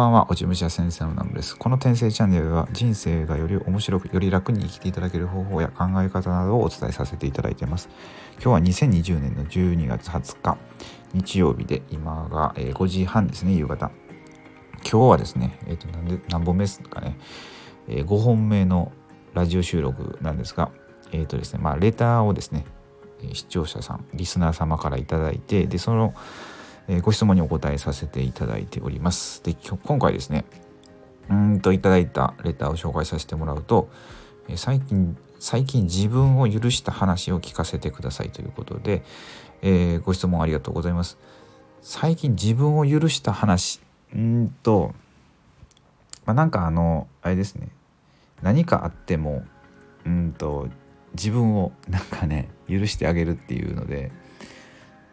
ばんは、落ち武者先生のナムです。この転生チャンネルは人生がより面白く、より楽に生きていただける方法や考え方などをお伝えさせていただいています。今日は2020年の12月20日、日曜日で、今が5時半ですね、夕方。今日はですね、えっ、ー、と、なんで、何本目ですかね、えー、5本目のラジオ収録なんですが、えっ、ー、とですね、まあ、レターをですね、視聴者さん、リスナー様から頂いて、で、その、えご質問にお答えさせていただいております。で今回ですねうんといただいたレターを紹介させてもらうと、え最近最近自分を許した話を聞かせてくださいということで、えー、ご質問ありがとうございます。最近自分を許した話うんと、まあ、なんかあのあれですね何かあってもうんと自分をなんかね許してあげるっていうので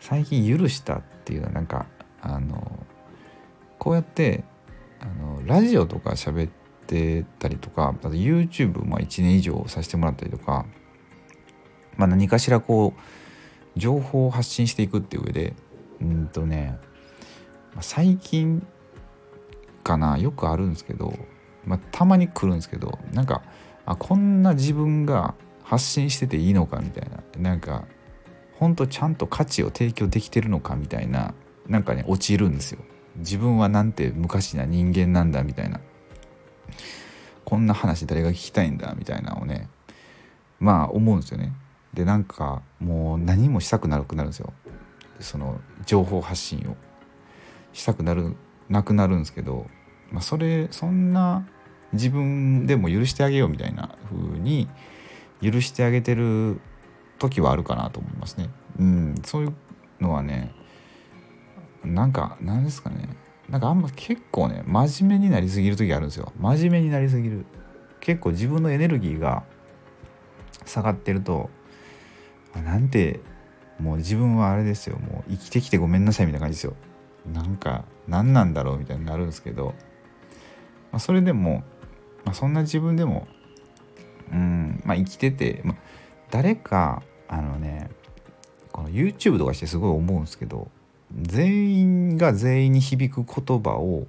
最近許したっていうのはなんかあのこうやってあのラジオとか喋ってたりとかあと YouTube まあ1年以上させてもらったりとか、まあ、何かしらこう情報を発信していくっていう上でうんとね最近かなよくあるんですけど、まあ、たまに来るんですけどなんかあこんな自分が発信してていいのかみたいななんか本当ちゃんと価値を提供できてるのかみたいななんかね陥るんですよ。自分はなんて昔な人間なんだみたいな。こんな話誰が聞きたいんだみたいなのをねまあ思うんですよね。でなんかもう何もしたくなくなるんですよ。その情報発信を。したくなるなくなるんですけど、まあ、それそんな自分でも許してあげようみたいな風に許してあげてる時はあるかなと思いますね。うん、そういうのはねなんか何ですかね。なんかあんま結構ね真面目になりすぎる時あるんですよ。真面目になりすぎる。結構自分のエネルギーが下がってるとなんてもう自分はあれですよ。もう生きてきてごめんなさいみたいな感じですよ。なんか何なんだろうみたいになるんですけど、まあ、それでも、まあ、そんな自分でもうんまあ生きてて、まあ、誰かあのねこの YouTube とかしてすごい思うんですけど全員が全員に響く言葉を、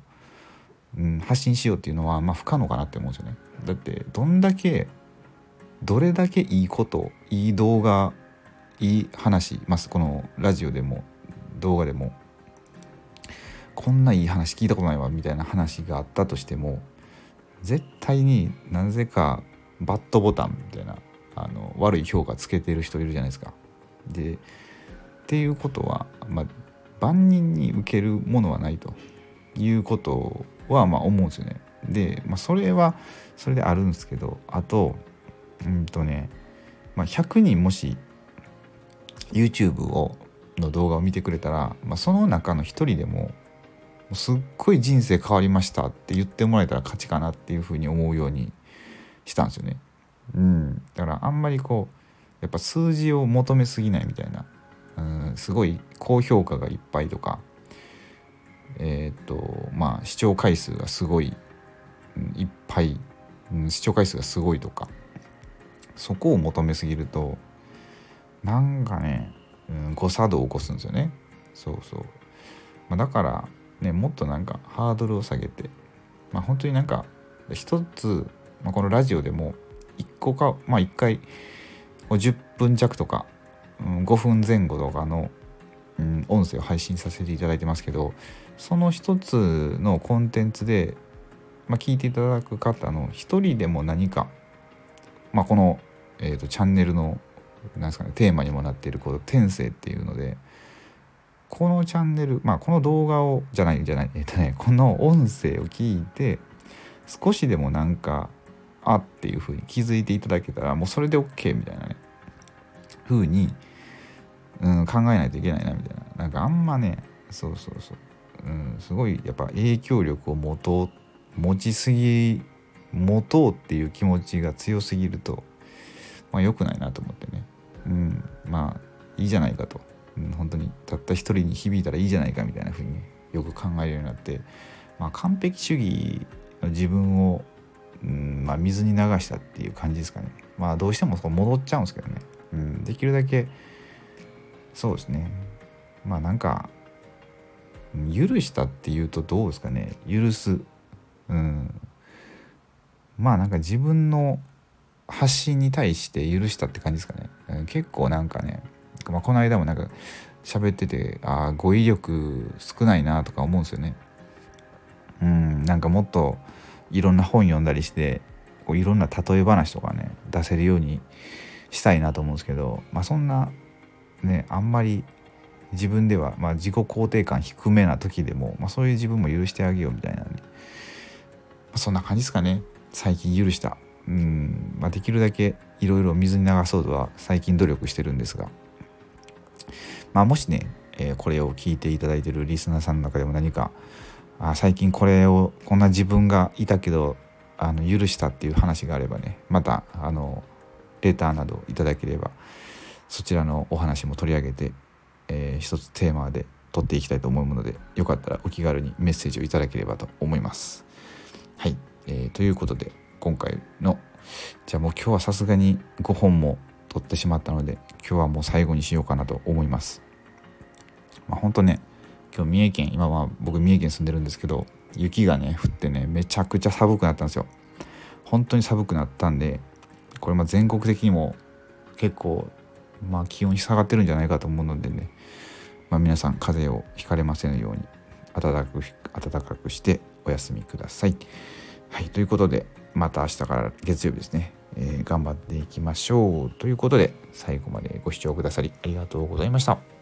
うん、発信しようっていうのは、まあ、不可能かなって思うんですよね。だってどんだけどれだけいいこといい動画いい話、まあ、このラジオでも動画でもこんないい話聞いたことないわみたいな話があったとしても絶対になぜかバッドボタンみたいなあの悪い評価つけてる人いるじゃないですか。でっていうことは、まあ、万人に受けるものはないということはまあ思うんですよね。で、まあ、それはそれであるんですけどあとうんとね、まあ、100人もし YouTube をの動画を見てくれたら、まあ、その中の一人でもすっごい人生変わりましたって言ってもらえたら勝ちかなっていうふうに思うようにしたんですよね。うん、からあんまりこうやっぱ数字を求めすぎないみたいな、うん、すごい高評価がいっぱいとかえっ、とまあ視聴回数がすごい、うん、いっぱい、うん、視聴回数がすごいとかそこを求めすぎるとなんかね、うん、誤作動を起こすんですよね。そうそう、まあ、だからねもっとなんかハードルを下げてまあ本当になんか一つ、まあ、このラジオでも1個かまあ1回10分弱とか、うん、5分前後とかの、うん、音声を配信させていただいてますけどその一つのコンテンツで、まあ、聞いていただく方の一人でも何か、まあ、この、えーと、チャンネルのなんですか、ね、テーマにもなっているこの天性っていうのでこのチャンネルまあこの動画をじゃないじゃないえっ、ー、とねこの音声を聞いて少しでもなんかあっていうふうに気づいていただけたらもうそれで OK みたいなね。ふうに、うん、考えないといけないなみたいな。なんかあんまねそうそうそう、うん、すごいやっぱ影響力を持とう持ちすぎ持とうっていう気持ちが強すぎると、まあ、良くないなと思ってね、うん、まあいいじゃないかと、うん、本当にたった一人に響いたらいいじゃないかみたいなふうによく考えるようになって、まあ、完璧主義の自分をうんまあ、水に流したっていう感じですかね。まあどうしてもそこ戻っちゃうんですけどね、うん、できるだけそうですね。まあなんか許したっていうとどうですかね。許す。うん。まあなんか自分の発信に対して許したって感じですかね、うん、結構なんかね、まあ、この間もなんか喋っててああ語彙力少ないなとか思うんですよね。うんなんかもっといろんな本読んだりしてこういろんな例え話とかね出せるようにしたいなと思うんですけどまあそんなねあんまり自分では、まあ、自己肯定感低めな時でも、まあ、そういう自分も許してあげようみたいなんで、まあ、そんな感じですかね。最近許した。うん、まあ、できるだけいろいろ水に流そうとは最近努力してるんですが、まあ、もしね、えー、これを聞いていただいてるリスナーさんの中でも何かあ最近これをこんな自分がいたけどあの許したっていう話があればねまたあのレターなどいただければそちらのお話も取り上げてえー、一つテーマで取っていきたいと思うのでよかったらお気軽にメッセージをいただければと思います。はい、えー、ということで今回のじゃあもう今日はさすがに5本も取ってしまったので今日はもう最後にしようかなと思います。まあ、ほんとね今日三重県今は僕三重県住んでるんですけど雪がね降ってねめちゃくちゃ寒くなったんですよ。本当に寒くなったんでこれま全国的にも結構まあ気温下がってるんじゃないかと思うのでねまあ、皆さん風邪をひかれませんように暖かく暖かくしてお休みください。はい、ということでまた明日から月曜日ですね、えー、頑張っていきましょうということで最後までご視聴くださりありがとうございました。